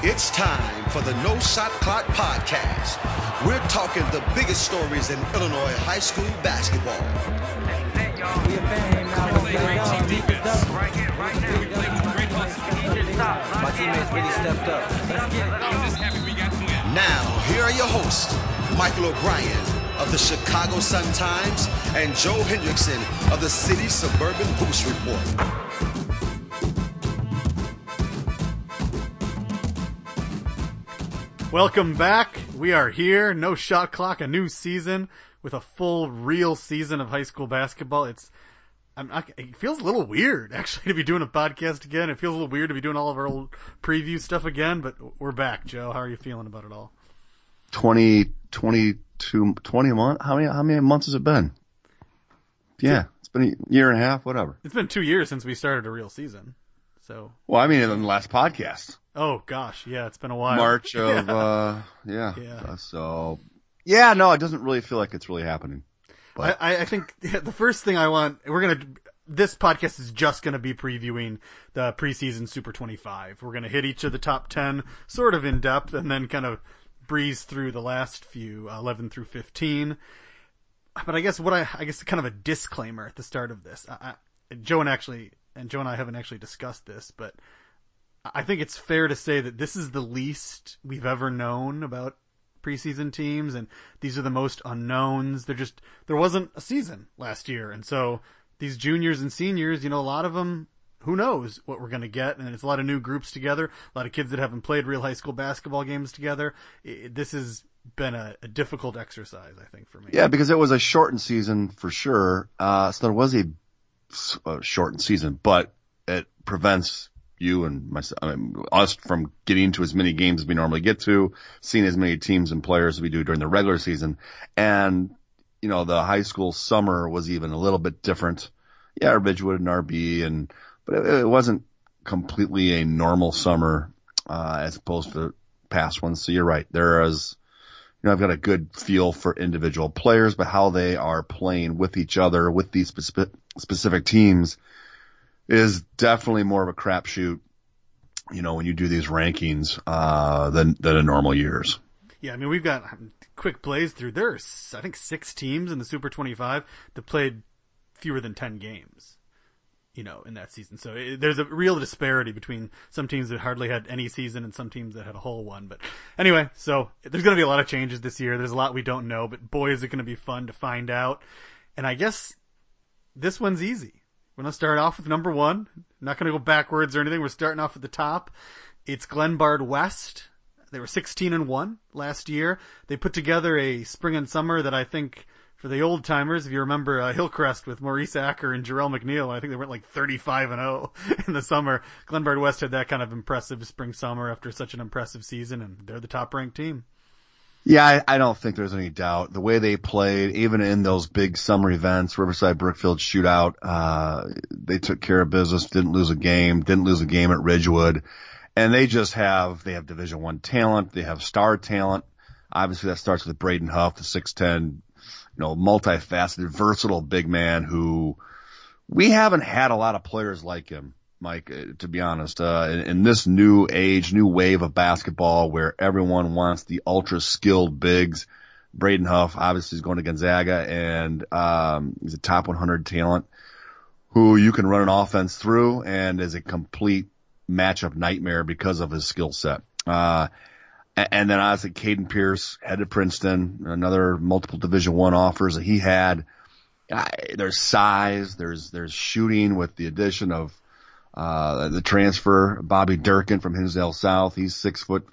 It's time for the No Shot Clock podcast. We're talking the biggest stories in Illinois high school basketball. My teammates really stepped up. Now, here are your hosts, Michael O'Brien of the Chicago Sun-Times and Joe Henricksen of the City Suburban Hoops Report. Welcome back. We are here. No shot clock, a new season with a full real season of high school basketball. It's, I'm not, it feels a little weird actually to be doing a podcast again. It feels a little weird to be doing all of our old preview stuff again, but we're back. Joe, how are you feeling about it all? 20, 22, 20 months? How many, how many months has it been? Yeah, it's been a year and a half, whatever. It's been two years since we started a real season. So, Well, I mean, in the last podcast. Oh gosh, yeah, it's been a while. March of, uh, yeah. Yeah. Uh, so, yeah, no, it doesn't really feel like it's really happening. I, I I think yeah, the first thing I want, we're gonna, this podcast is just gonna be previewing the preseason Super 25. We're gonna hit each of the top 10 sort of in depth and then kind of breeze through the last few, uh, 11 through 15. But I guess what I, I guess kind of a disclaimer at the start of this. I, I, Joe and actually, and Joe and I haven't actually discussed this, but I think it's fair to say that this is the least we've ever known about preseason teams and these are the most unknowns. They're just, there wasn't a season last year. And so these juniors and seniors, you know, a lot of them, who knows what we're going to get. And it's a lot of new groups together, a lot of kids that haven't played real high school basketball games together. I this has been a, a difficult exercise, I think, for me. Yeah, because it was a shortened season for sure. Uh, so there was a, a shortened season, but it prevents you and myself, I mean, us from getting to as many games as we normally get to, seeing as many teams and players as we do during the regular season. And, you know, the high school summer was even a little bit different. Yeah, Ridgewood and RB and, but it, it wasn't completely a normal summer, uh, as opposed to past ones. So you're right. There is, you know, I've got a good feel for individual players, but how they are playing with each other, with these specific teams is definitely more of a crapshoot, you know, when you do these rankings, uh, than, than in normal years. Yeah, I mean, we've got quick plays through. There's, I think, six teams in the Super 25 that played fewer than 10 games, you know, in that season. So it, there's a real disparity between some teams that hardly had any season and some teams that had a whole one. But anyway, so there's going to be a lot of changes this year. There's a lot we don't know, but boy, is it going to be fun to find out. And I guess this one's easy. We're going to start off with number one. Not going to go backwards or anything. We're starting off at the top. It's Glenbard West. They were 16 and 1 last year. They put together a spring and summer that I think for the old timers, if you remember uh, Hillcrest with Maurice Acker and Jarrell McNeil, I think they went like 35 and 0 in the summer. Glenbard West had that kind of impressive spring summer after such an impressive season and they're the top ranked team. Yeah, I, I don't think there's any doubt. The way they played, even in those big summer events, Riverside Brookfield shootout, uh, they took care of business, didn't lose a game, didn't lose a game at Ridgewood. And they just have, they have division one talent, they have star talent. Obviously that starts with Braden Huff, the 6'10, you know, multifaceted, versatile big man who we haven't had a lot of players like him. Mike, uh, to be honest, uh, in, in, this new age, new wave of basketball where everyone wants the ultra skilled bigs, Braden Huff obviously is going to Gonzaga and, um, he's a top 100 talent who you can run an offense through and is a complete matchup nightmare because of his skill set. Uh, and then obviously Caden Pierce headed to Princeton, another multiple division one offers that he had. There's size, there's, there's shooting with the addition of, uh, the transfer, Bobby Durkin from Hinsdale South. He's six foot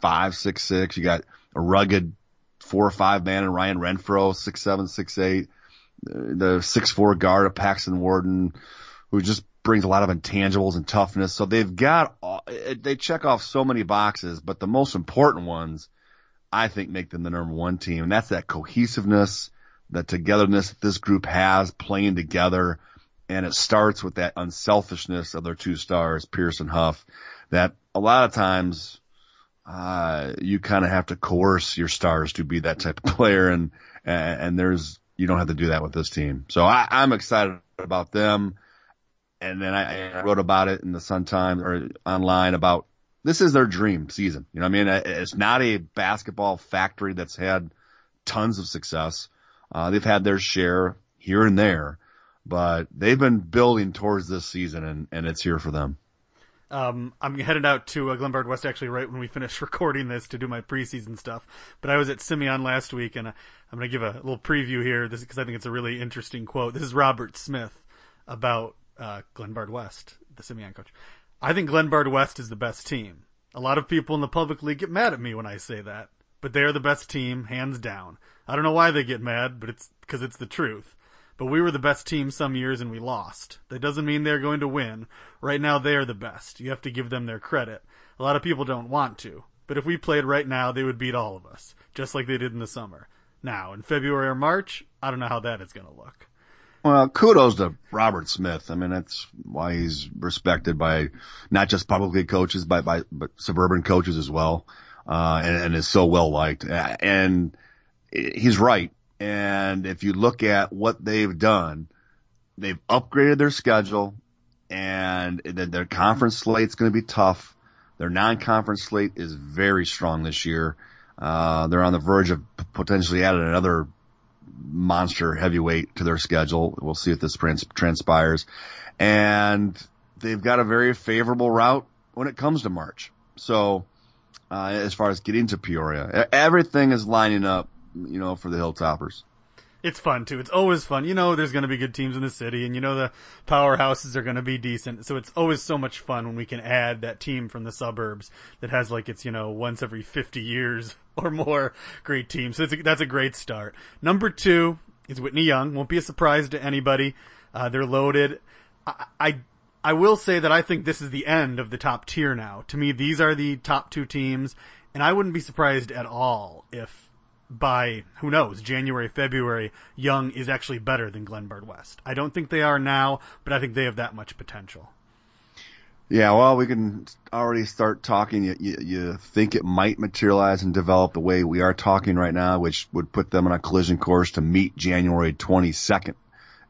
five, six, six. You got a rugged four or five man and Ryan Renfro, six, seven, six, eight. The six, four guard of Paxton Warden, who just brings a lot of intangibles and toughness. So they've got, they check off so many boxes, but the most important ones, I think make them the number one team. And that's that cohesiveness, that togetherness that this group has playing together. And it starts with that unselfishness of their two stars, Pierce and Huff, that a lot of times, uh, you kind of have to coerce your stars to be that type of player. And, and there's, you don't have to do that with this team. So I, I'm excited about them. And then I, I wrote about it in the Sun Times or online about this is their dream season. You know I mean? It's not a basketball factory that's had tons of success. Uh, they've had their share here and there, but they've been building towards this season and, and it's here for them. Um, I'm headed out to uh, Glenbard West actually right when we finish recording this to do my preseason stuff. But I was at Simeon last week and uh, I'm going to give a little preview here this because I think it's a really interesting quote. This is Robert Smith about uh, Glenbard West, the Simeon coach. I think Glenbard West is the best team. A lot of people in the public league get mad at me when I say that, but they are the best team, hands down. I don't know why they get mad, but it's because it's the truth. But we were the best team some years and we lost. That doesn't mean they're going to win. Right now they are the best. You have to give them their credit. A lot of people don't want to. But if we played right now, they would beat all of us, just like they did in the summer. Now, in February or March, I don't know how that is going to look. Well, kudos to Robert Smith. I mean, that's why he's respected by not just public coaches, but by but suburban coaches as well, uh, and, and is so well liked. And he's right. And if you look at what they've done, they've upgraded their schedule, and their conference slate's going to be tough. Their non-conference slate is very strong this year. Uh, they're on the verge of potentially adding another monster heavyweight to their schedule. We'll see if this transpires. And they've got a very favorable route when it comes to March. So, uh, as far as getting to Peoria, everything is lining up, you know, for the Hilltoppers it's fun too. It's always fun. You know, there's going to be good teams in the city, and you know the powerhouses are going to be decent. So it's always so much fun when we can add that team from the suburbs that has like it's you know once every 50 years or more great team. So a, that's a great start. Number two is Whitney Young. Won't be a surprise to anybody. Uh, they're loaded. I, I I will say that I think this is the end of the top tier now. To me, these are the top two teams, and I wouldn't be surprised at all if by who knows January February Young is actually better than Glenbard West. I don't think they are now, but I think they have that much potential. Yeah, well, we can already start talking. You, you, you, think it might materialize and develop the way we are talking right now, which would put them on a collision course to meet January 22nd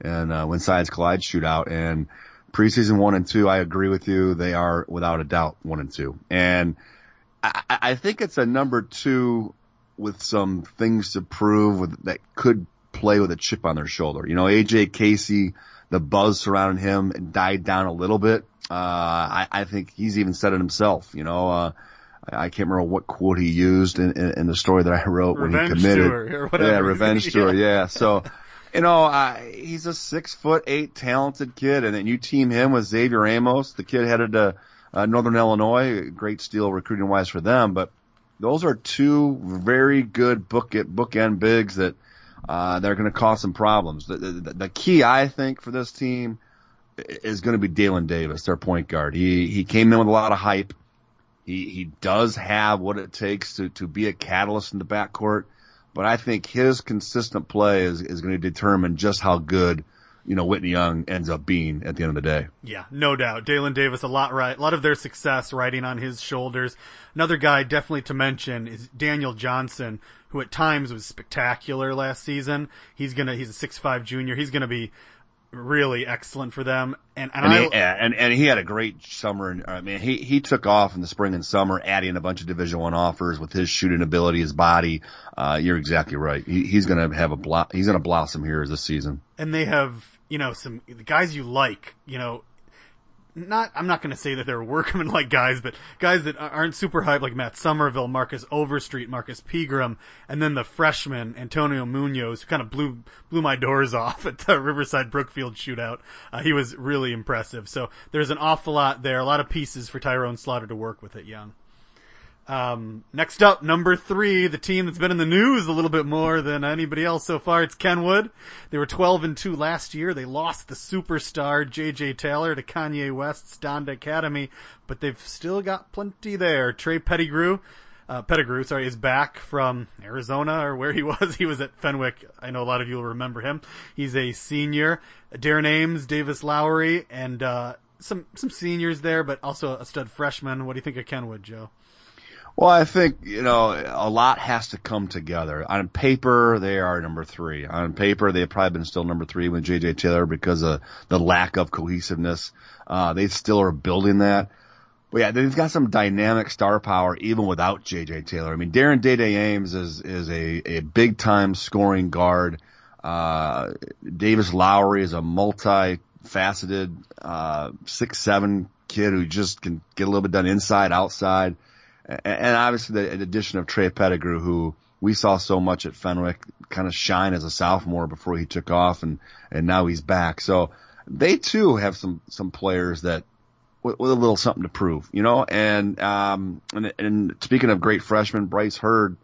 and uh, when sides collide shootout. And preseason one and two, I agree with you. They are without a doubt one and two. And I, I think it's a number two with some things to prove with, that could play with a chip on their shoulder. You know, AJ Casey, the buzz surrounding him died down a little bit. Uh, I, I think he's even said it himself, you know, uh, I, I can't remember what quote he used in, in, in the story that I wrote revenge when he committed. Yeah, revenge tour. Yeah. So, you know, uh, he's a six foot eight talented kid and then you team him with Xavier Amos, the kid headed to uh, Northern Illinois, great steal recruiting wise for them, but those are two very good book bookend bigs that uh, they're going to cause some problems. The, the, the, key, I think, for this team is going to be Dalen Davis, their point guard. He he came in with a lot of hype. He he does have what it takes to to be a catalyst in the backcourt, but I think his consistent play is is going to determine just how good you know, Whitney Young ends up being at the end of the day. Yeah, no doubt. Dalen Davis, a lot right, a lot of their success riding on his shoulders. Another guy definitely to mention is Daniel Johnson, who at times was spectacular last season. He's gonna, he's a six-five junior. He's gonna be really excellent for them. And and, and, I, he, and, and he had a great summer. I mean, he he took off in the spring and summer, adding a bunch of Division One offers with his shooting ability, his body. Uh, you're exactly right. He, he's going to have a blo- he's going to blossom here this season. And they have you know some the guys you like. You know, not I'm not going to say that they're workman like guys, but guys that aren't super hype like Matt Somerville, Marcus Overstreet, Marcus Pegram, and then the freshman Antonio Munoz, who kind of blew blew my doors off at the Riverside Brookfield shootout. Uh, he was really impressive. So there's an awful lot there, a lot of pieces for Tyrone Slaughter to work with at Young. Um, next up, number three, the team that's been in the news a little bit more than anybody else so far. It's Kenwood. They were 12 and 2 last year. They lost the superstar JJ Taylor to Kanye West's Donda Academy, but they've still got plenty there. Trey Pettigrew, uh, Pettigrew, sorry, is back from Arizona or where he was. He was at Fenwick. I know a lot of you will remember him. He's a senior. Darren Ames, Davis Lowry, and, uh, some, some seniors there, but also a stud freshman. What do you think of Kenwood, Joe? Well, I think, you know, a lot has to come together. On paper, they are number three. On paper, they've probably been still number three with JJ Taylor because of the lack of cohesiveness. Uh, they still are building that. but yeah, they've got some dynamic star power even without JJ Taylor. I mean, Darren Day Day Ames is, is a, a big time scoring guard. Uh, Davis Lowry is a multi-faceted, uh, six, seven kid who just can get a little bit done inside, outside. And, obviously the addition of Trey Pettigrew, who we saw so much at Fenwick kind of shine as a sophomore before he took off and, and now he's back. So they too have some, some players that, with, with a little something to prove, you know, and, um, and, and speaking of great freshmen, Bryce Hurd,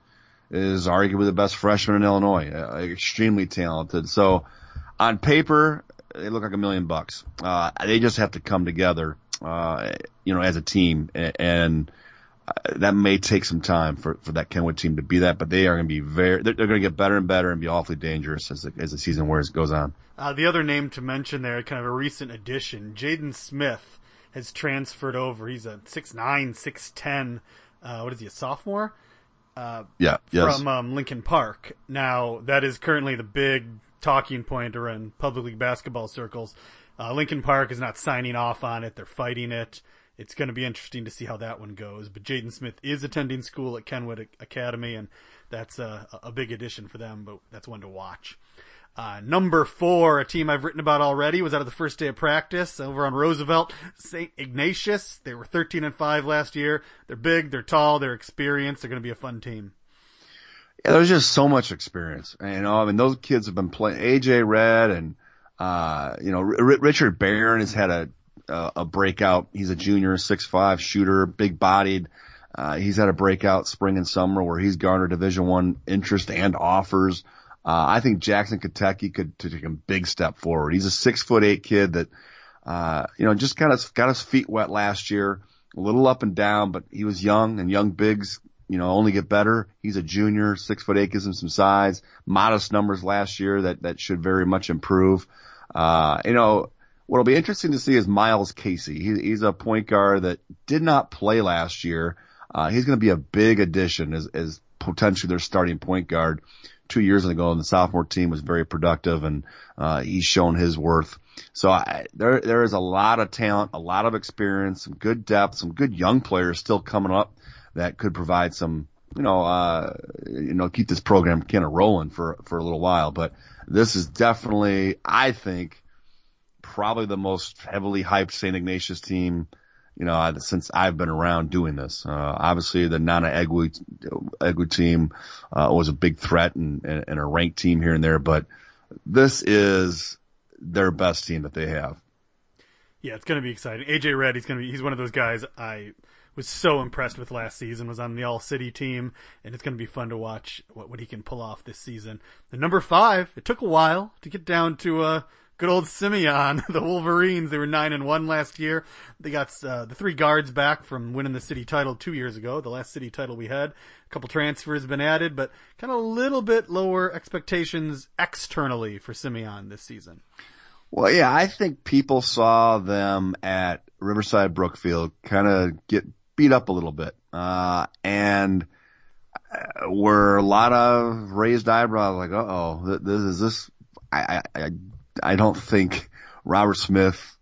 is arguably the best freshman in Illinois, uh, extremely talented. So on paper, they look like a million bucks. Uh, they just have to come together, uh, you know, as a team and, and that may take some time for, for that Kenwood team to be that, but they are going to be very, they're, they're going to get better and better and be awfully dangerous as the, as the season wears goes on. Uh, the other name to mention there, kind of a recent addition, Jaden Smith has transferred over. He's a 6'9", 6'10", uh, what is he, a sophomore? Uh, yeah, yes. from um, Lincoln Park. Now, that is currently the big talking point around public league basketball circles. Uh, Lincoln Park is not signing off on it. They're fighting it. It's going to be interesting to see how that one goes. But Jaden Smith is attending school at Kenwood Academy, and that's a, a big addition for them, but that's one to watch. Uh, number four, a team I've written about already, was out of the first day of practice over on Roosevelt. St. Ignatius. They were 13 and 5 last year. They're big, they're tall, they're experienced. They're going to be a fun team. Yeah, there's just so much experience. You know, I mean, those kids have been playing AJ Redd and, uh, you know, R- Richard Barron has had a, a, a breakout. He's a junior, six five shooter, big bodied. Uh, he's had a breakout spring and summer where he's garnered division one interest and offers. Uh, I think Jackson Kentucky could take a big step forward. He's a six foot eight kid that, uh, you know, just kind of got his feet wet last year, a little up and down, but he was young and young bigs, you know, only get better. He's a junior, six foot eight, gives him some size, modest numbers last year that, that should very much improve. Uh, you know, what'll be interesting to see is Miles Casey. He, he's a point guard that did not play last year. Uh, he's going to be a big addition as, as potentially their starting point guard two years ago, and the sophomore team was very productive, and uh, he's shown his worth. So I, there there is a lot of talent, a lot of experience, some good depth, some good young players still coming up that could provide some, you know, uh, you know, keep this program kind of rolling for for a little while. But this is definitely, I think, probably the most heavily hyped St. Ignatius team you know, since I've been around doing this. Uh, obviously the Nnanna Egwu, Egwu team, uh, was a big threat and, and, and, a ranked team here and there, but this is their best team that they have. Yeah, it's going to be exciting. AJ Redd, he's going to be, he's one of those guys I was so impressed with last season, was on the All City team, and it's going to be fun to watch what, what he can pull off this season. The number five, it took a while to get down to, uh, good old Simeon, the Wolverines. They were nine and one last year. They got uh, the three guards back from winning the city title two years ago, the last city title we had. A couple transfers have been added, but kind of a little bit lower expectations externally for Simeon this season. Well, yeah, I think people saw them at Riverside Brookfield kind of get beat up a little bit, uh, and uh, were a lot of raised eyebrows, like, uh oh, this is this. I, I, I I don't think Robert Smith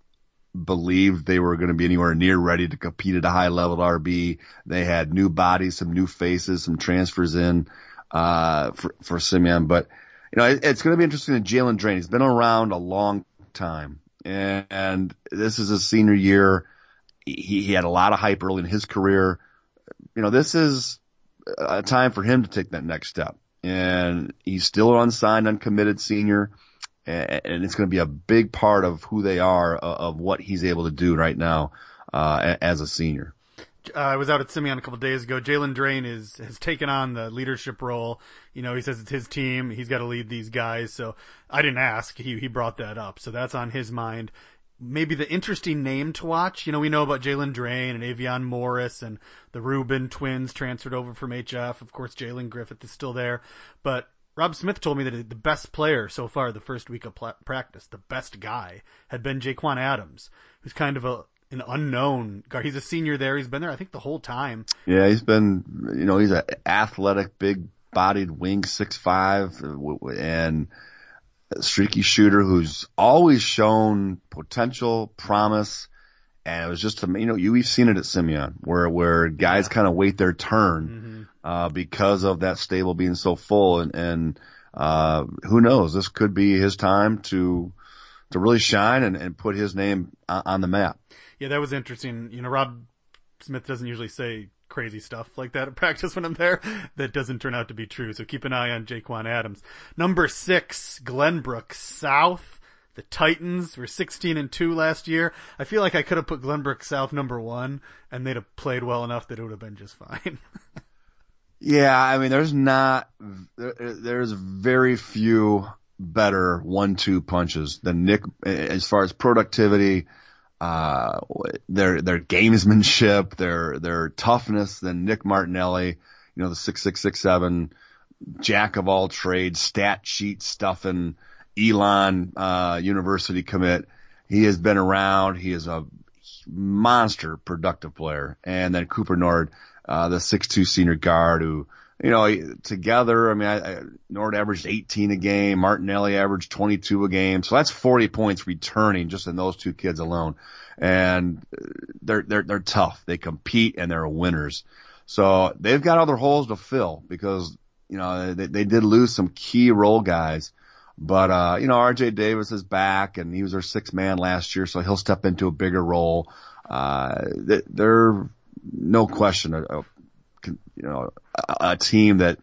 believed they were going to be anywhere near ready to compete at a high level RB. They had new bodies, some new faces, some transfers in, uh, for, for Simeon. But, you know, it, it's going to be interesting to Jalen Drain. He's been around a long time and, and this is his senior year. He, he had a lot of hype early in his career. You know, this is a time for him to take that next step and he's still an unsigned, uncommitted senior and it's going to be a big part of who they are, uh, of what he's able to do right now uh, as a senior. Uh, I was out at Simeon a couple days ago. Jalen Drain is has taken on the leadership role. You know, he says it's his team. He's got to lead these guys. So I didn't ask. He he brought that up. So that's on his mind. Maybe the interesting name to watch. You know, we know about Jalen Drain and Avion Morris and the Rubin twins transferred over from HF. Of course, Jalen Griffith is still there, but Rob Smith told me that the best player so far the first week of pl- practice, the best guy, had been Jaquan Adams, who's kind of a an unknown guard. He's a senior there. He's been there, I think, the whole time. Yeah, he's been, you know, he's an athletic, big bodied wing, six five, uh, and streaky shooter who's always shown potential, promise, And it was just, you know, you, we've seen it at Simeon where, where guys kind of wait their turn, mm-hmm. uh, because of that stable being so full and, and, uh, who knows? This could be his time to, to really shine and, and put his name on the map. Yeah, that was interesting. You know, Rob Smith doesn't usually say crazy stuff like that at practice when I'm there. That doesn't turn out to be true. So keep an eye on Jaquan Adams. Number six, Glenbrook South. The Titans were 16 and 2 last year. I feel like I could have put Glenbrook South number one and they'd have played well enough that it would have been just fine. yeah, I mean, there's not, there's very few better one-two punches than Nick as far as productivity, uh, their, their gamesmanship, their, their toughness than Nick Martinelli, you know, the six, six, six, seven, jack of all trades, stat sheet stuffing, Elon, uh, university commit. He has been around. He is a monster productive player. And then Cooper Nord, uh, the six-two senior guard who, you know, together, I mean, I, I, Nord averaged 18 a game. Martinelli averaged 22 a game. So that's 40 points returning just in those two kids alone. And they're, they're, they're tough. They compete and they're winners. So they've got other holes to fill because, you know, they, they did lose some key role guys. But, uh, you know, RJ Davis is back and he was our sixth man last year, so he'll step into a bigger role. Uh, they're no question a, a you know, a, a, team that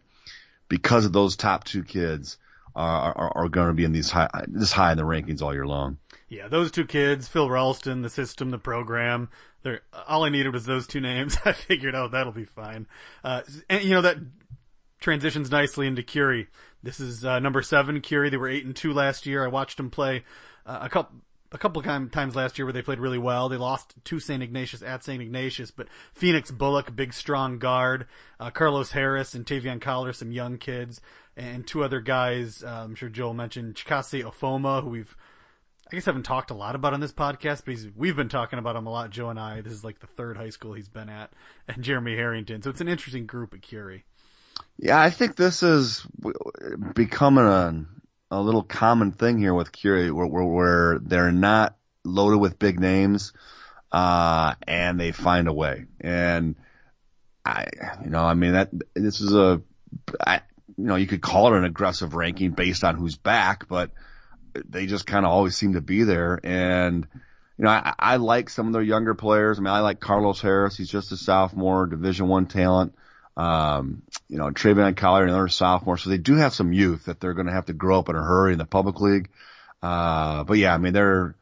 because of those top two kids are, are, are going to be in these high, this high in the rankings all year long. Yeah, those two kids, Phil Ralston, the system, the program, they're, all I needed was those two names. I figured oh, that'll be fine. Uh, and you know, that transitions nicely into Curie. This is uh, number seven, Curie. They were eight and two last year. I watched them play uh, a couple a couple of times last year where they played really well. They lost to St. Ignatius at St. Ignatius, but Phoenix Bullock, big strong guard, uh, Carlos Harris and Tavion Collar, some young kids, and two other guys. Uh, I'm sure Joel mentioned Chikase Ofoma, who we've I guess haven't talked a lot about on this podcast, but we've been talking about him a lot, Joe and I. This is like the third high school he's been at, and Jeremy Harrington. So it's an interesting group at Curie. Yeah, I think this is becoming a, a little common thing here with Curie, where, where, where they're not loaded with big names, uh, and they find a way. And I, you know, I mean that this is a, I, you know, you could call it an aggressive ranking based on who's back, but they just kind of always seem to be there. And you know, I, I like some of their younger players. I mean, I like Carlos Harris. He's just a sophomore, Division One talent um, you know, Travion Collier, another sophomore. So they do have some youth that they're going to have to grow up in a hurry in the public league. Uh, but yeah, I mean, they're,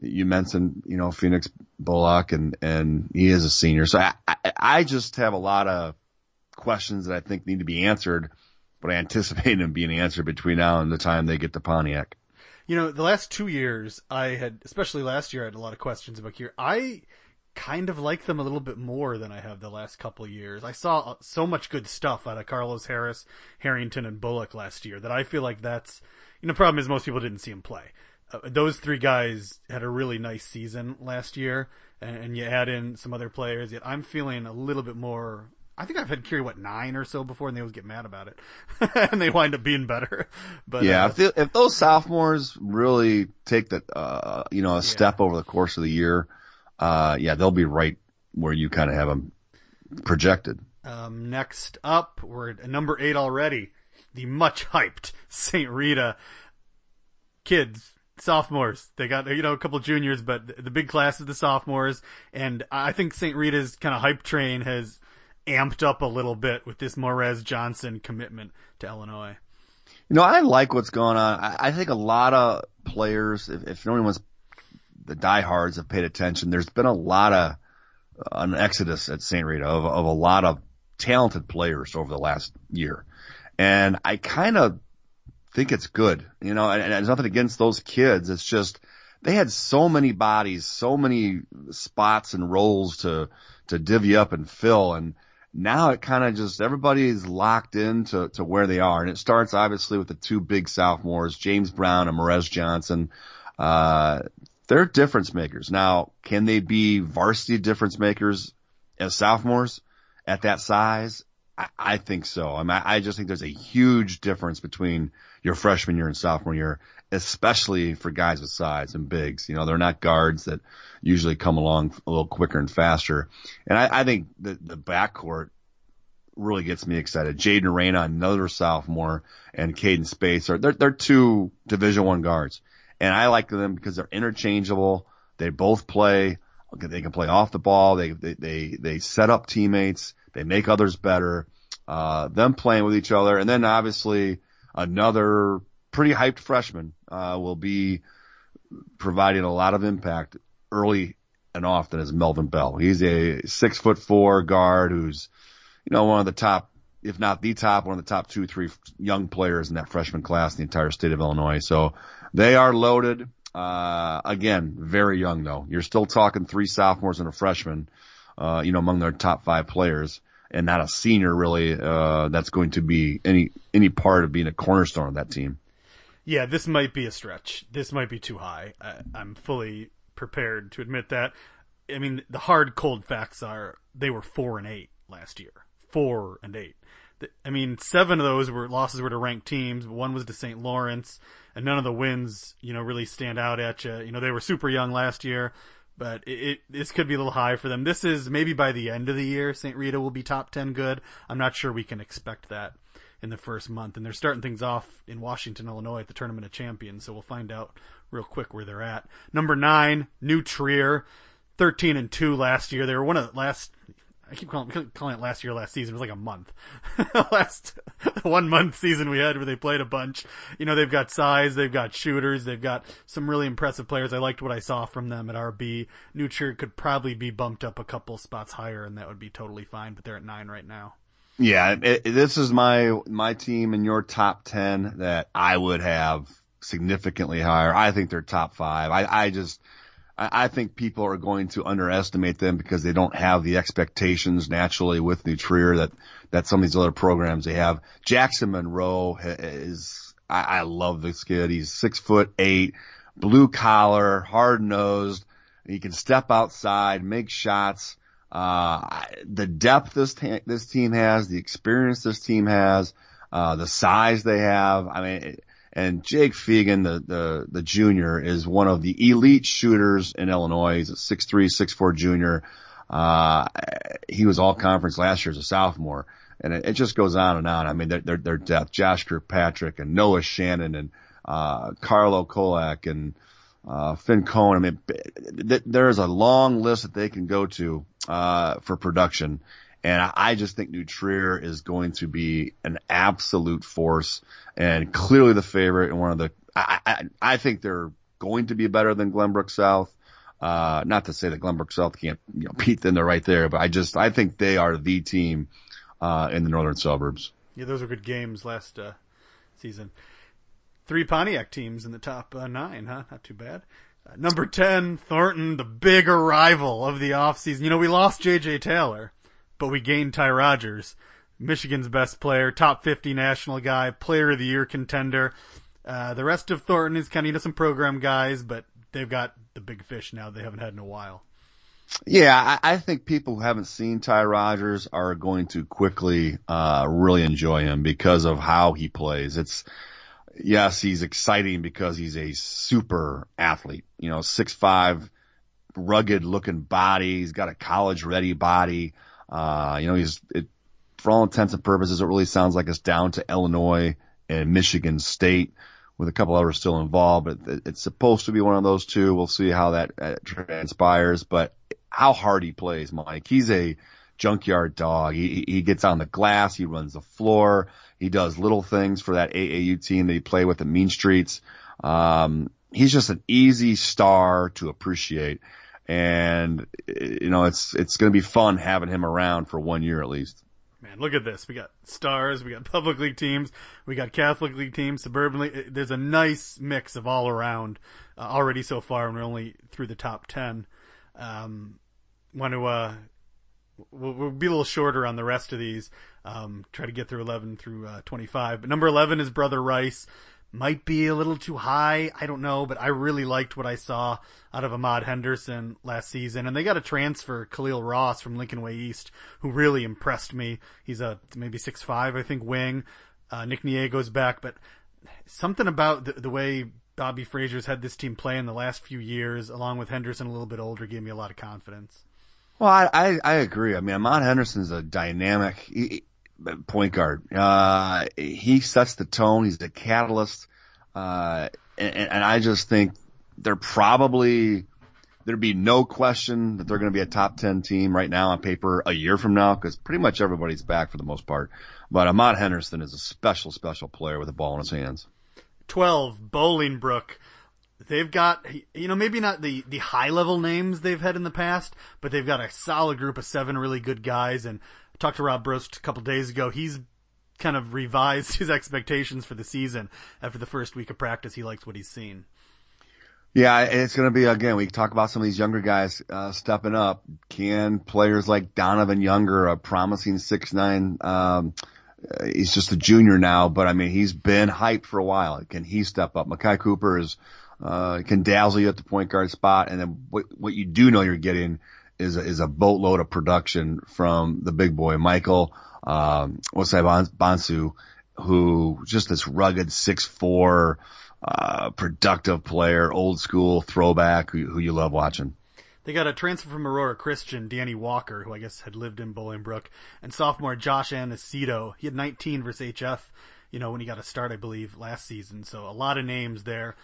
you mentioned, you know, Phoenix Bullock and, and he is a senior. So I, I, I just have a lot of questions that I think need to be answered, but I anticipate them being answered between now and the time they get to Pontiac. You know, the last two years I had, especially last year, I had a lot of questions about here. I, kind of like them a little bit more than I have the last couple years. I saw uh, so much good stuff out of Carlos Harris, Harrington, and Bullock last year that I feel like that's, you know, the problem is most people didn't see him play. Uh, those three guys had a really nice season last year, and, and, you add in some other players. Yet I'm feeling a little bit more. I think I've had Curie what nine or so before, and they always get mad about it, and they wind up being better. But yeah, uh, if, if, those sophomores really take that, uh, you know, a yeah. step over the course of the year, uh, yeah, they'll be right where you kind of have them projected. Um, next up, we're at number eight already. The much hyped St. Rita kids, sophomores. They got, you know, a couple juniors, but the big class is the sophomores. And I think St. Rita's kind of hype train has amped up a little bit with this Morez Johnson commitment to Illinois. You know, I like what's going on. I, I think a lot of players, if, if no one's the diehards have paid attention. There's been a lot of uh, an exodus at St. Rita of, of a lot of talented players over the last year. And I kind of think it's good, you know, and, and there's nothing against those kids. It's just they had so many bodies, so many spots and roles to, to divvy up and fill. And now it kind of just, everybody's locked into to where they are. And it starts obviously with the two big sophomores, James Brown and Morez Johnson. Uh, they're difference makers. Now, can they be varsity difference makers as sophomores at that size? I, I think so. I mean, I just think there's a huge difference between your freshman year and sophomore year, especially for guys with size and bigs. You know, they're not guards that usually come along a little quicker and faster. And I, I think the, the backcourt really gets me excited. Jaden Reyna, another sophomore, and Caden Space are, they're, they're two division one guards. And I like them because they're interchangeable. They both play. They can play off the ball. They, they, they, they set up teammates. They make others better. Uh, them playing with each other. And then obviously another pretty hyped freshman uh, will be providing a lot of impact early and often is Melvin Bell. He's a six foot four guard who's, you know, one of the top, if not the top, one of the top two, three young players in that freshman class in the entire state of Illinois. So they are loaded. Uh, again, very young though. You're still talking three sophomores and a freshman, uh, you know, among their top five players and not a senior really, uh, that's going to be any, any part of being a cornerstone of that team yeah, this might be a stretch. This might be too high. I, I'm fully prepared to admit that. I mean, the hard, cold facts are they were four and eight last year. Four and eight. I mean, seven of those were losses were to ranked teams. One was to St. Lawrence, and none of the wins, you know, really stand out at you. You know, they were super young last year, but it, it this could be a little high for them. This is maybe by the end of the year, St. Rita will be top ten good. I'm not sure we can expect that in the first month, and they're starting things off in Washington, Illinois, at the Tournament of Champions. So we'll find out real quick where they're at. Number nine, New Trier, thirteen and two last year. They were one of the last. I keep calling, calling it last year, last season. It was like a month. last one month season we had where they played a bunch. You know, they've got size, they've got shooters, they've got some really impressive players. I liked what I saw from them at RB. New Trier could probably be bumped up a couple spots higher and that would be totally fine, but they're at nine right now. Yeah, it, this is my my team in your top ten that I would have significantly higher. I think they're top five. I, I just I, I think people are going to underestimate them because they don't have the expectations naturally with New Trier that that some of these other programs they have. Jackson Monroe is I, I love this kid. He's six foot eight, blue collar, hard nosed. He can step outside, make shots. Uh, the depth this t- this team has, the experience this team has, uh, the size they have. I mean, and Jake Feagin, the, the, the junior is one of the elite shooters in Illinois. He's a 6'3", 6'4 junior. Uh, he was all conference last year as a sophomore. And it, it just goes on and on. I mean, their, their, depth, Josh Kirkpatrick and Noah Shannon and, uh, Carlo Kolak and, uh, Finn Cohen. I mean, th- there's a long list that they can go to, uh, for production. And I just think New Trier is going to be an absolute force and clearly the favorite and one of the, I, I, I think they're going to be better than Glenbrook South. Uh, not to say that Glenbrook South can't, you know, beat them. They're right there, but I just, I think they are the team, uh, in the northern suburbs. Yeah, those were good games last, uh, season three Pontiac teams in the top uh, nine, huh? Not too bad. Uh, number 10, Thornton, the big arrival of the offseason. You know, we lost JJ Taylor, but we gained Ty Rodgers, Michigan's best player, top 50 national guy, player of the year contender. Uh, the rest of Thornton is kind of, you know, some program guys, but they've got the big fish now they haven't had in a while. Yeah, I, I think people who haven't seen Ty Rodgers are going to quickly, uh, really enjoy him because of how he plays. It's, yes, he's exciting because he's a super athlete, you know, six five, rugged looking body. He's got a college ready body. Uh, you know, he's, it, for all intents and purposes, it really sounds like it's down to Illinois and Michigan State with a couple others still involved, but it's supposed to be one of those two. We'll see how that uh, transpires, but how hard he plays, Mike. He's a junkyard dog. He, he gets on the glass. He runs the floor. He does little things for that AAU team that he played with at Mean Streets. Um, he's just an easy star to appreciate. And, you know, it's, it's going to be fun having him around for one year at least. Man, look at this. We got stars, we got public league teams, we got Catholic league teams, suburban league. There's a nice mix of all around uh, already so far, and we're only through the top 10. Um, want to, uh, we'll, we'll, be a little shorter on the rest of these. Um, try to get through 11 through uh, 25. But number 11 is Brother Rice. Might be a little too high. I don't know, but I really liked what I saw out of Ahmad Henderson last season. And they got a transfer, Khalil Ross from Lincoln Way East, who really impressed me. He's a maybe six five, I think, wing. Uh, Nick Niego's back, but something about the, the way Bobby Frazier's had this team play in the last few years, along with Henderson a little bit older, gave me a lot of confidence. Well, I, I, I agree. I mean, Ahmad Henderson's a dynamic he, point guard. Uh, he sets the tone. He's the catalyst. Uh, and, and I just think they're probably, there'd be no question that they're going to be a top 10 team right now on paper a year from now because pretty much everybody's back for the most part. But Ahmad Henderson is a special, special player with a ball in his hands. 12, Bolingbrook. They've got, you know, maybe not the, the high level names they've had in the past, but they've got a solid group of seven really good guys. And talked to Rob Brost a couple days ago. He's kind of revised his expectations for the season after the first week of practice. He likes what he's seen. Yeah, it's going to be again. We talk about some of these younger guys uh, stepping up. Can players like Donovan Younger, a promising six nine, um, uh, he's just a junior now, but I mean he's been hyped for a while. Can he step up? Makai Cooper is uh, can dazzle you at the point guard spot, and then what what you do know you're getting is a, is a boatload of production from the big boy Michael um, Osei Bonsu, who just this rugged six four uh, productive player, old school throwback who, who you love watching. They got a transfer from Aurora Christian, Danny Walker, who I guess had lived in Bolingbrook, and sophomore Josh Aniceto. He had 19 versus HF, you know, when he got a start, I believe, last season. So a lot of names there.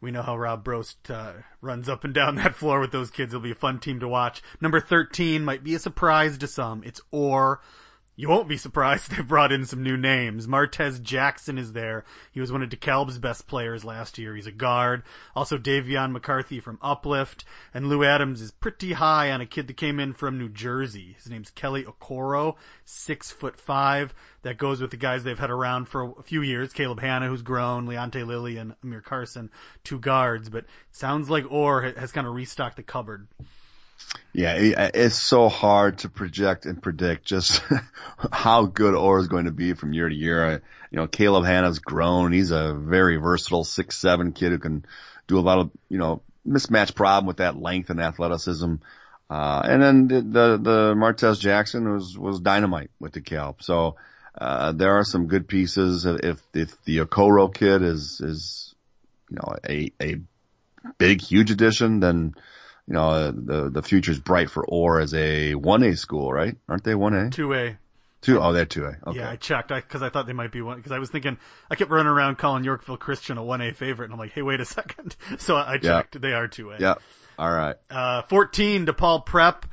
We know how Rob Brost uh, runs up and down that floor with those kids. It'll be a fun team to watch. Number 13 might be a surprise to some. It's Orr. You won't be surprised they brought in some new names. Martez Jackson is there. He was one of DeKalb's best players last year. He's a guard. Also Davion McCarthy from Uplift. And Lou Adams is pretty high on a kid that came in from New Jersey. His name's Kelly Okoro, six foot five. That goes with the guys they've had around for a few years. Caleb Hanna, who's grown, Leonte Lilly and Amir Carson, two guards. But sounds like Orr has kind of restocked the cupboard. Yeah, it's so hard to project and predict just how good Orr is going to be from year to year. You know, Caleb Hanna's grown. He's a very versatile six seven kid who can do a lot of you know mismatch problem with that length and athleticism. Uh, and then the, the, the Martez Jackson was, was dynamite with DeKalb. So, uh, there are some good pieces. If, if the Okoro kid is, is, you know, a, a big, huge addition, then, you know, the, the future's bright for Orr as a 1A school, right? Aren't they 1A? 2A. Two, oh, they're 2A. Okay. Yeah, I checked I because I, I, thought they might be one. Because I was thinking, I kept running around calling Yorkville Christian a 1A favorite, and I'm like, hey, wait a second. So I checked. Yeah. They are 2A. Yeah. All right. Uh, 14, DePaul Prep.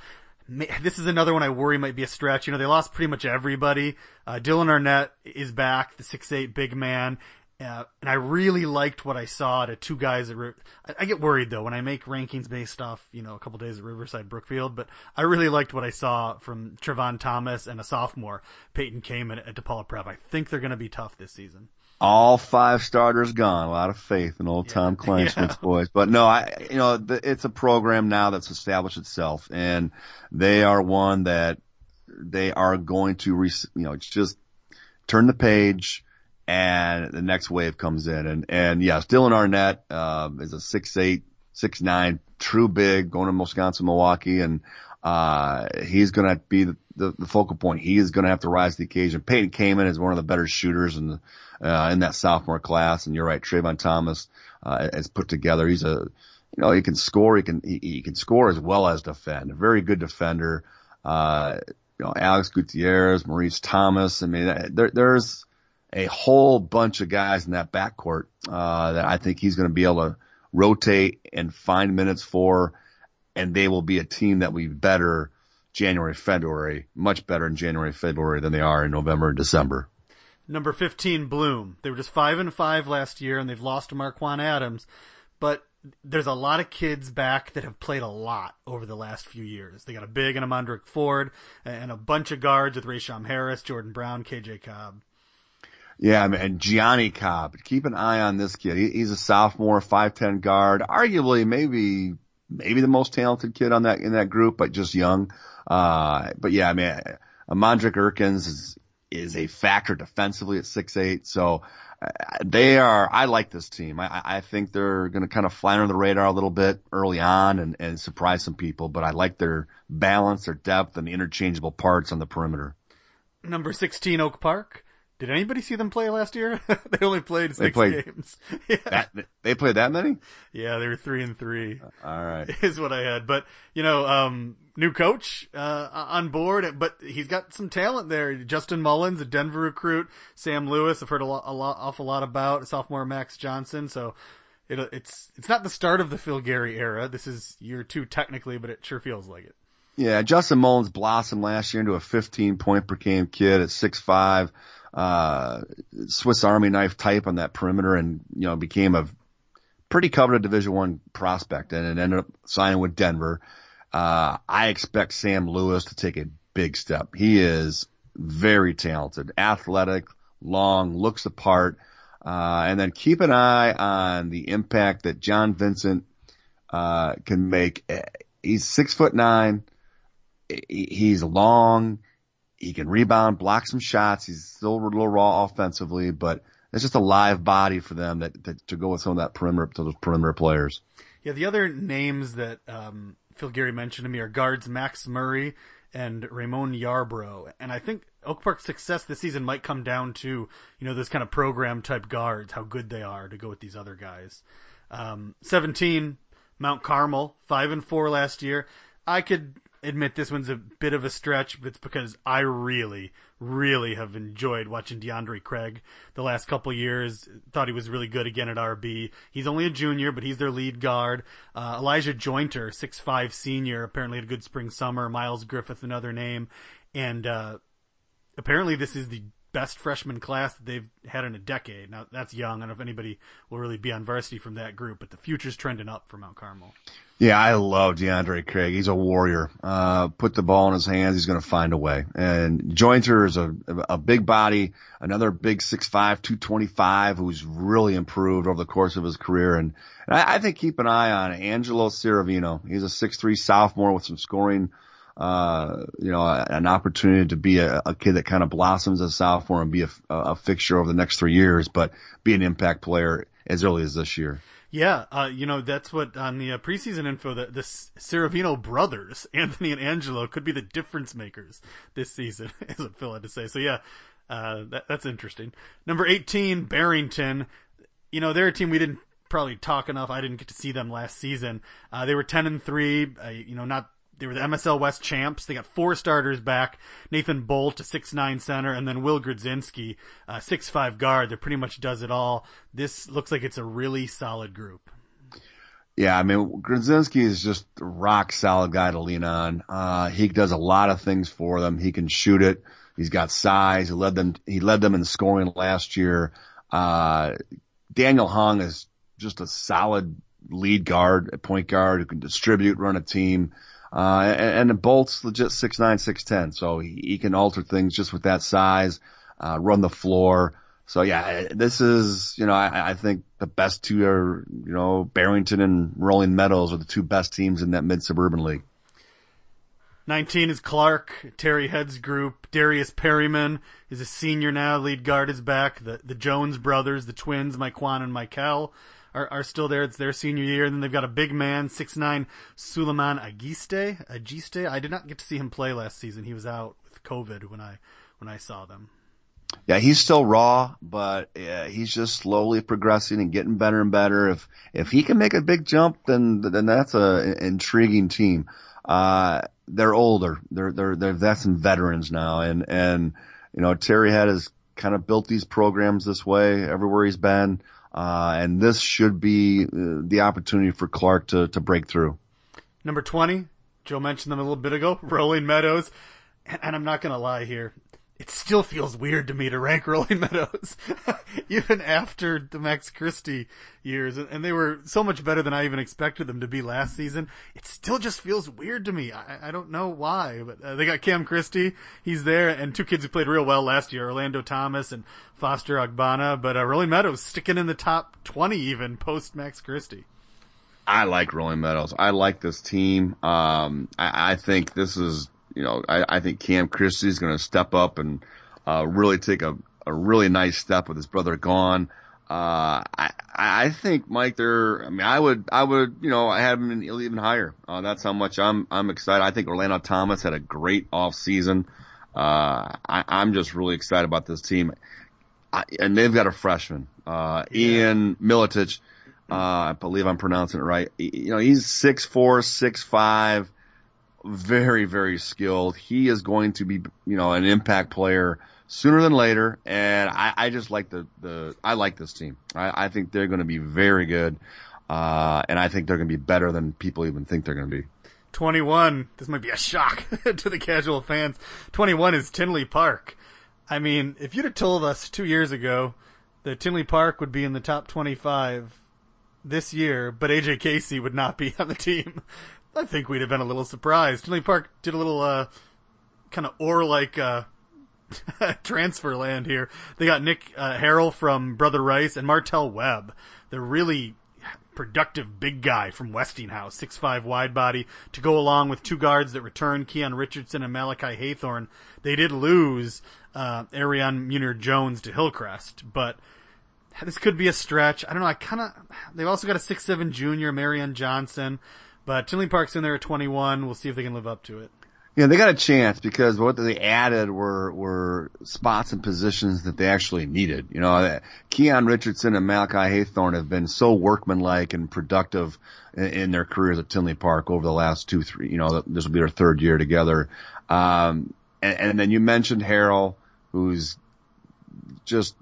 This is another one I worry might be a stretch. You know, they lost pretty much everybody. Uh, Dylan Arnett is back, the six eight big man. Uh, and I really liked what I saw to two guys at. I, I, get worried though when I make rankings based off you know a couple days at Riverside Brookfield, but I really liked what I saw from Trevon Thomas and a sophomore Peyton Kamen at, at DePaul Prep. I think they're going to be tough this season. All five starters gone. A lot of faith in old yeah. Tom Kleinschmidt's yeah. boys, but no, I you know the, it's a program now that's established itself, and they are one that they are going to re- you know it's just turn the page and the next wave comes in. And, and yes, Dylan Arnett, uh, is a six eight, six nine, true big going to Wisconsin, Milwaukee. And, uh, he's going to be the, the, the, focal point. He is going to have to rise to the occasion. Peyton Kamen is one of the better shooters in the, uh, in that sophomore class. And you're right. Trayvon Thomas, uh, is put together. He's a, you know, he can score. He can, he, he can score as well as defend. A very good defender. Uh, you know, Alex Gutierrez, Maurice Thomas. I mean, there, there's, a whole bunch of guys in that backcourt uh, that I think he's going to be able to rotate and find minutes for, and they will be a team that will be better January, February, much better in January, February than they are in November and December. Number 15, Bloom. They were just 5 and 5 last year and they've lost to Marquand Adams, but there's a lot of kids back that have played a lot over the last few years. They got a big and a Mondrick Ford and a bunch of guards with Raysham Harris, Jordan Brown, KJ Cobb. Yeah, and Gianni Cobb. Keep an eye on this kid. He, he's a sophomore, five ten guard, arguably maybe maybe the most talented kid on that in that group, but just young. Uh, but yeah, I mean, Mondrick Erkins is is a factor defensively at six eight. So uh, they are. I like this team. I, I think they're going to kind of fly under the radar a little bit early on and, and surprise some people. But I like their balance, their depth, and the interchangeable parts on the perimeter. Number sixteen, Oak Park. Did anybody see them play last year? they only played six played- games. yeah. That, they played that many? yeah, they were three and three. All right. is what I had. But you know, um, new coach uh, on board, but he's got some talent there. Justin Mullins, a Denver recruit, Sam Lewis, I've heard a lot, a lot, awful lot about sophomore Max Johnson. So it, it's it's not the start of the Phil Gary era. This is year two technically, but it sure feels like it. Yeah, Justin Mullins blossomed last year into a 15 point per game kid at 6'5", uh, Swiss Army knife type on that perimeter and, you know, became a pretty coveted Division One prospect and it ended up signing with Denver. Uh, I expect Sam Lewis to take a big step. He is very talented, athletic, long, looks apart. Uh, and then keep an eye on the impact that John Vincent, uh, can make. He's six foot nine. He's long. He can rebound, block some shots. He's still a little raw offensively, but it's just a live body for them that, that to go with some of that perimeter to those perimeter players. Yeah, the other names that um, Phil Gary mentioned to me are guards Max Murray and Ramon Yarbrough. And I think Oak Park's success this season might come down to, you know, those kind of program type guards, how good they are to go with these other guys. Um, 17, Mount Carmel, 5 and 4 last year. I could admit this one's a bit of a stretch, but it's because I really, really have enjoyed watching DeAndre Craig the last couple years. Thought he was really good again at RB. He's only a junior, but he's their lead guard. Uh, Elijah Jointer, 6'5 senior, apparently had a good spring summer. Miles Griffith, another name. And, uh, apparently this is the best freshman class that they've had in a decade. Now that's young. I don't know if anybody will really be on varsity from that group, but the future's trending up for Mount Carmel. Yeah, I love DeAndre Craig. He's a warrior. Uh, put the ball in his hands. He's going to find a way. And Jointer is a, a big body, another big 6'5", 225 who's really improved over the course of his career. And, and I, I think keep an eye on Angelo Ciravino. He's a 6'3 sophomore with some scoring, uh, you know, an opportunity to be a, a kid that kind of blossoms as a sophomore and be a, a fixture over the next three years, but be an impact player as early as this year. Yeah, uh, you know, that's what on the uh, preseason info that the Ciravino brothers, Anthony and Angelo, could be the difference makers this season, is what Phil had to say. So yeah, uh, that, that's interesting. Number 18, Barrington. You know, they're a team we didn't probably talk enough. I didn't get to see them last season. Uh, they were 10 and 3, uh, you know, not, they were the MSL West champs. They got four starters back. Nathan Bolt, a 6'9 center, and then Will Grodzinski, a 6'5 guard that pretty much does it all. This looks like it's a really solid group. Yeah, I mean, Grodzinski is just a rock solid guy to lean on. Uh, he does a lot of things for them. He can shoot it. He's got size. He led them, he led them in scoring last year. Uh, Daniel Hong is just a solid lead guard, a point guard who can distribute, run a team. Uh, and, and Bolt's legit 6'9", 6'10", so he, he can alter things just with that size, uh, run the floor. So yeah, this is, you know, I, I think the best two are, you know, Barrington and Rolling Meadows are the two best teams in that mid-suburban league. 19 is Clark, Terry Head's group. Darius Perryman is a senior now. Lead guard is back. The the Jones brothers, the twins, Mike and Michael, are, are still there. It's their senior year. And then they've got a big man, 6'9", Suleiman Agiste. Agiste. I did not get to see him play last season. He was out with COVID when I when I saw them. Yeah, he's still raw, but yeah, he's just slowly progressing and getting better and better. If if he can make a big jump, then then that's a an intriguing team. Uh, they're older. They're they're they're that's some veterans now, and and you know Terry had has kind of built these programs this way everywhere he's been, uh, and this should be uh, the opportunity for Clark to to break through. Number 20, Joe mentioned them a little bit ago, Rolling Meadows. And, and I'm not gonna lie here. It still feels weird to me to rank Rolling Meadows, even after the Max Christie years, and, they were so much better than I even expected them to be last season. It still just feels weird to me. I, I don't know why, but uh, they got Cam Christie, he's there, and two kids who played real well last year, Orlando Thomas and Foster Agbana, but uh, Rolling Meadows sticking in the top 20 even post Max Christie. I like Rolling Meadows. I like this team. Um, I, I think this is, you know, I, I think Cam Christie is going to step up and uh, really take a, a really nice step with his brother gone. Uh, I, I think Mike, they're, I mean, I would, I would, you know, I have him even higher. Uh, that's how much I'm, I'm excited. I think Orlando Thomas had a great off season. Uh, I, I'm just really excited about this team. I, and they've got a freshman, uh, Ian Militich. Uh, I believe I'm pronouncing it right. You know, he's six four, six five, very, very skilled. He is going to be, you know, an impact player sooner than later. And I, I just like the, the, I like this team. I, I think they're going to be very good. Uh, and I think they're going to be better than people even think they're going to be. 21. This might be a shock to the casual fans. 21 is Tinley Park. I mean, if you'd have told us two years ago that Tinley Park would be in the top 25 this year, but AJ Casey would not be on the team, I think we'd have been a little surprised. Tinley Park did a little, uh, kind of Orr-like, uh, transfer land here. They got Nick uh, Harrell from Brother Rice and Martell Webb. They're really productive big guy from Westinghouse, six five wide body, to go along with two guards that returned, Keon Richardson and Malachi Haythorne. They did lose uh, Arion Muner Jones to Hillcrest, but this could be a stretch. I don't know. I kind of. They've also got a six seven junior, Marion Johnson, but Tinley Park's in there at twenty one. We'll see if they can live up to it. Yeah, they got a chance because what they added were were spots and positions that they actually needed. You know, Keon Richardson and Malachi Haythorne have been so workmanlike and productive in, in, their careers at Tinley Park over the last two, three. You know, this will be their third year together. Um, and, and then you mentioned Harrell, who's just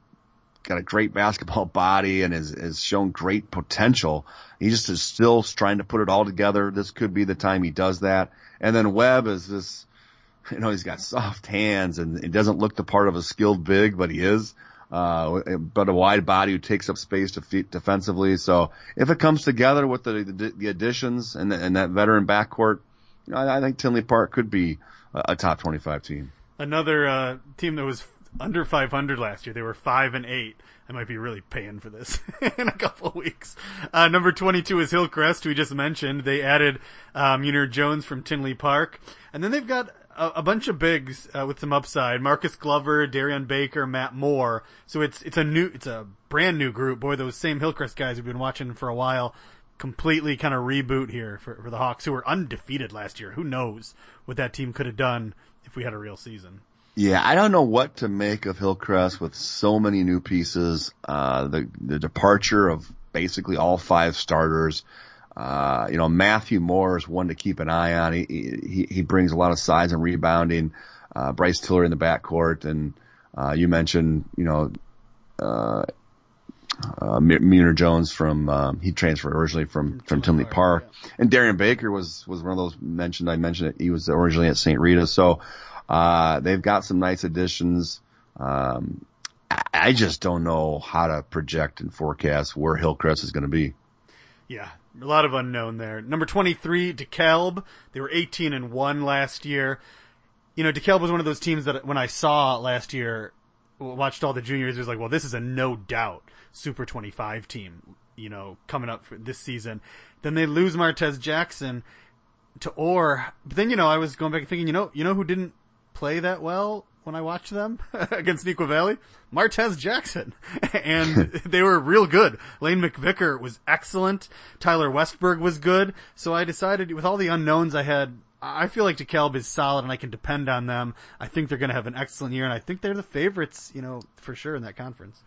got a great basketball body and has, has shown great potential. He just is still trying to put it all together. This could be the time he does that. And then Webb is this, you know, he's got soft hands and it doesn't look the part of a skilled big, but he is. Uh, but a wide body who takes up space defensively. So if it comes together with the, the, the additions and, the, and that veteran backcourt, you know, I, I think Tinley Park could be a, a top 25 team. Another, uh, team that was under 500 last year. They were 5 and 8. I might be really paying for this in a couple of weeks. Uh, number 22 is Hillcrest, we just mentioned. They added, um, Muner Jones from Tinley Park. And then they've got a, a bunch of bigs, uh, with some upside. Marcus Glover, Darian Baker, Matt Moore. So it's, it's a new, it's a brand new group. Boy, those same Hillcrest guys we've been watching for a while completely kind of reboot here for, for the Hawks, who were undefeated last year. Who knows what that team could have done if we had a real season. Yeah, I don't know what to make of Hillcrest with so many new pieces. Uh, the the departure of basically all five starters. Uh, you know, Matthew Moore is one to keep an eye on. He he, he brings a lot of size and rebounding. Uh, Bryce Tiller in the backcourt, and uh, you mentioned, you know, uh, uh, Jones from um, he transferred originally from from Tinley Park, yeah. and Darian Baker was was one of those mentioned. I mentioned it. He was originally at St. Rita, so uh, they've got some nice additions. Um, I just don't know how to project and forecast where Hillcrest is going to be. Yeah, a lot of unknown there. Number 23, DeKalb. They were 18 and 1 last year. You know, DeKalb was one of those teams that when I saw last year, watched all the juniors, it was like, well, this is a no doubt Super 25 team, you know, coming up for this season. Then they lose Martez Jackson to Orr. But then, you know, I was going back and thinking, you know, you know who didn't play that well when I watched them against Neuqua Valley? Martez Jackson. and they were real good. Lane McVicker was excellent. Tyler Westberg was good. So I decided with all the unknowns I had, I feel like DeKalb is solid and I can depend on them. I think they're going to have an excellent year and I think they're the favorites, you know, for sure in that conference.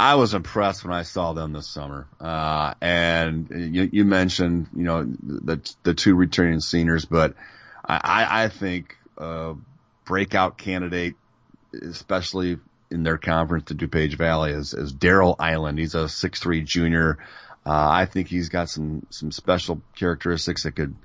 I was impressed when I saw them this summer. Uh, and you, you, mentioned, you know, the, the two returning seniors, but I, I think, uh, breakout candidate, especially in their conference to DuPage Valley is, is Daryl Island. He's a six three junior. Uh, I think he's got some, some special characteristics that could,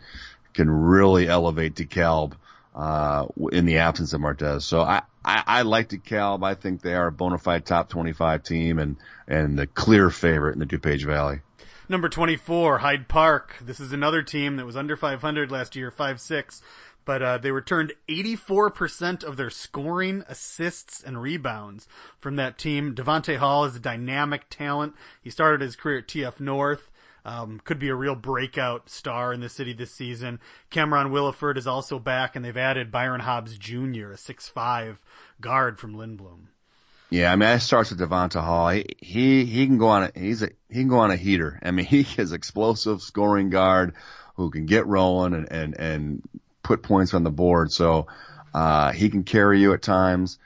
can really elevate DeKalb, uh, in the absence of Martez. So I, I, I like DeKalb. I think they are a bona fide top 25 team and, and the clear favorite in the DuPage Valley. Number 24, Hyde Park. This is another team that was under 500 last year, 5-6 but uh, they returned 84% of their scoring, assists, and rebounds from that team. Devonte Hall is a dynamic talent. He started his career at TF North. Um, could be a real breakout star in the city this season. Cameron Williford is also back, and they've added Byron Hobbs Jr., a six-five guard from Lindblom. Yeah, I mean, it starts with Devonta Hall. He, he, he can go on a, he's a, he can go on a heater. I mean, he is explosive scoring guard who can get rolling and, and, and put points on the board. So, uh, he can carry you at times.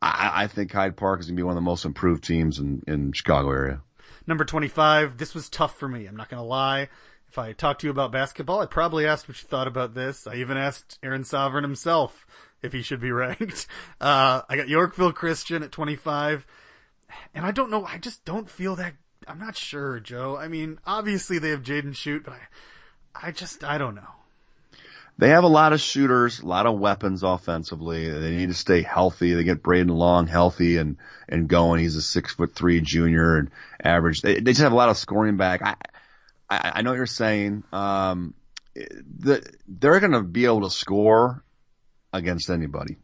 I, I think Hyde Park is going to be one of the most improved teams in, in Chicago area. Number 25, this was tough for me. I'm not going to lie. If I talked to you about basketball, I probably asked what you thought about this. I even asked Aaron Sovereign himself if he should be ranked. Uh, I got Yorkville Christian at 25. And I don't know, I just don't feel that, I'm not sure, Joe. I mean, obviously they have Jaden Schutt, but I, I just, I don't know. They have a lot of shooters, a lot of weapons offensively. They need to stay healthy. They get Braden Long healthy and, and going. He's a six foot three junior and average. They, they just have a lot of scoring back. I, I, I know what you're saying. Um, the, they're going to be able to score against anybody.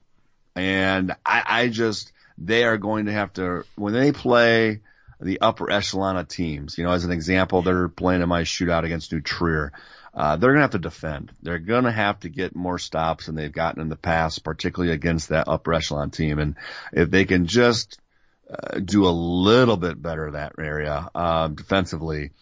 And I, I just, they are going to have to, when they play the upper echelon of teams, you know, as an example, they're playing in my shootout against New Trier uh, they're going to have to defend. They're going to have to get more stops than they've gotten in the past, particularly against that upper echelon team. And if they can just uh, do a little bit better in that area uh, defensively,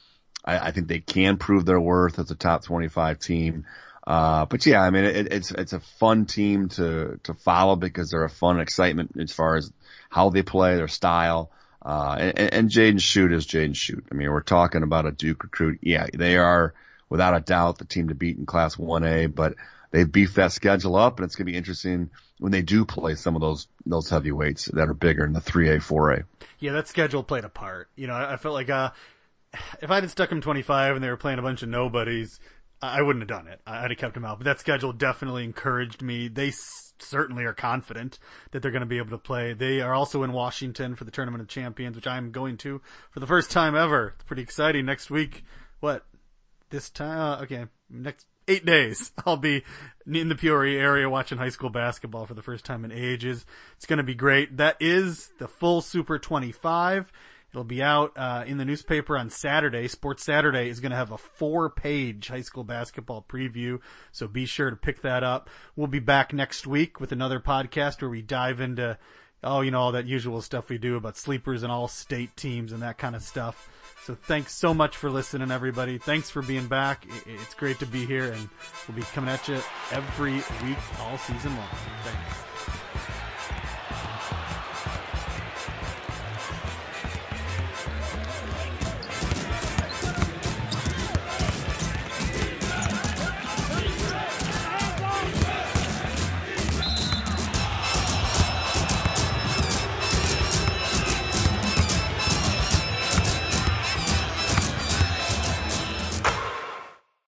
I, I, think they can prove their worth as a top 25 team. Uh, but yeah, I mean, it, it's, it's a fun team to, to follow because they're a fun excitement as far as how they play, their style. Uh, and, and Jaden Schutt is Jaden Schutt. I mean, we're talking about a Duke recruit. Yeah, they are, without a doubt the team to beat in Class 1A, but they've beefed that schedule up, and it's going to be interesting when they do play some of those those heavyweights that are bigger in the 3A, 4A. Yeah, that schedule played a part. You know, I, I felt like uh, if I had stuck them 25 and they were playing a bunch of nobodies, I wouldn't have done it. I'd have kept them out. But that schedule definitely encouraged me. They certainly are confident that they're going to be able to play. They are also in Washington for the Tournament of Champions, which I'm going to for the first time ever. It's pretty exciting. Next week, what this time, uh, okay, next eight days, I'll be in the Peoria area watching high school basketball for the first time in ages. It's going to be great. That is the full Super 25. It'll be out uh, in the newspaper on Saturday. Sports Saturday is going to have a four-page high school basketball preview, so be sure to pick that up. We'll be back next week with another podcast where we dive into, oh, you know, all that usual stuff we do about sleepers and all state teams and that kind of stuff. So thanks so much for listening, everybody. Thanks for being back. It's great to be here, and we'll be coming at you every week all season long. Thanks.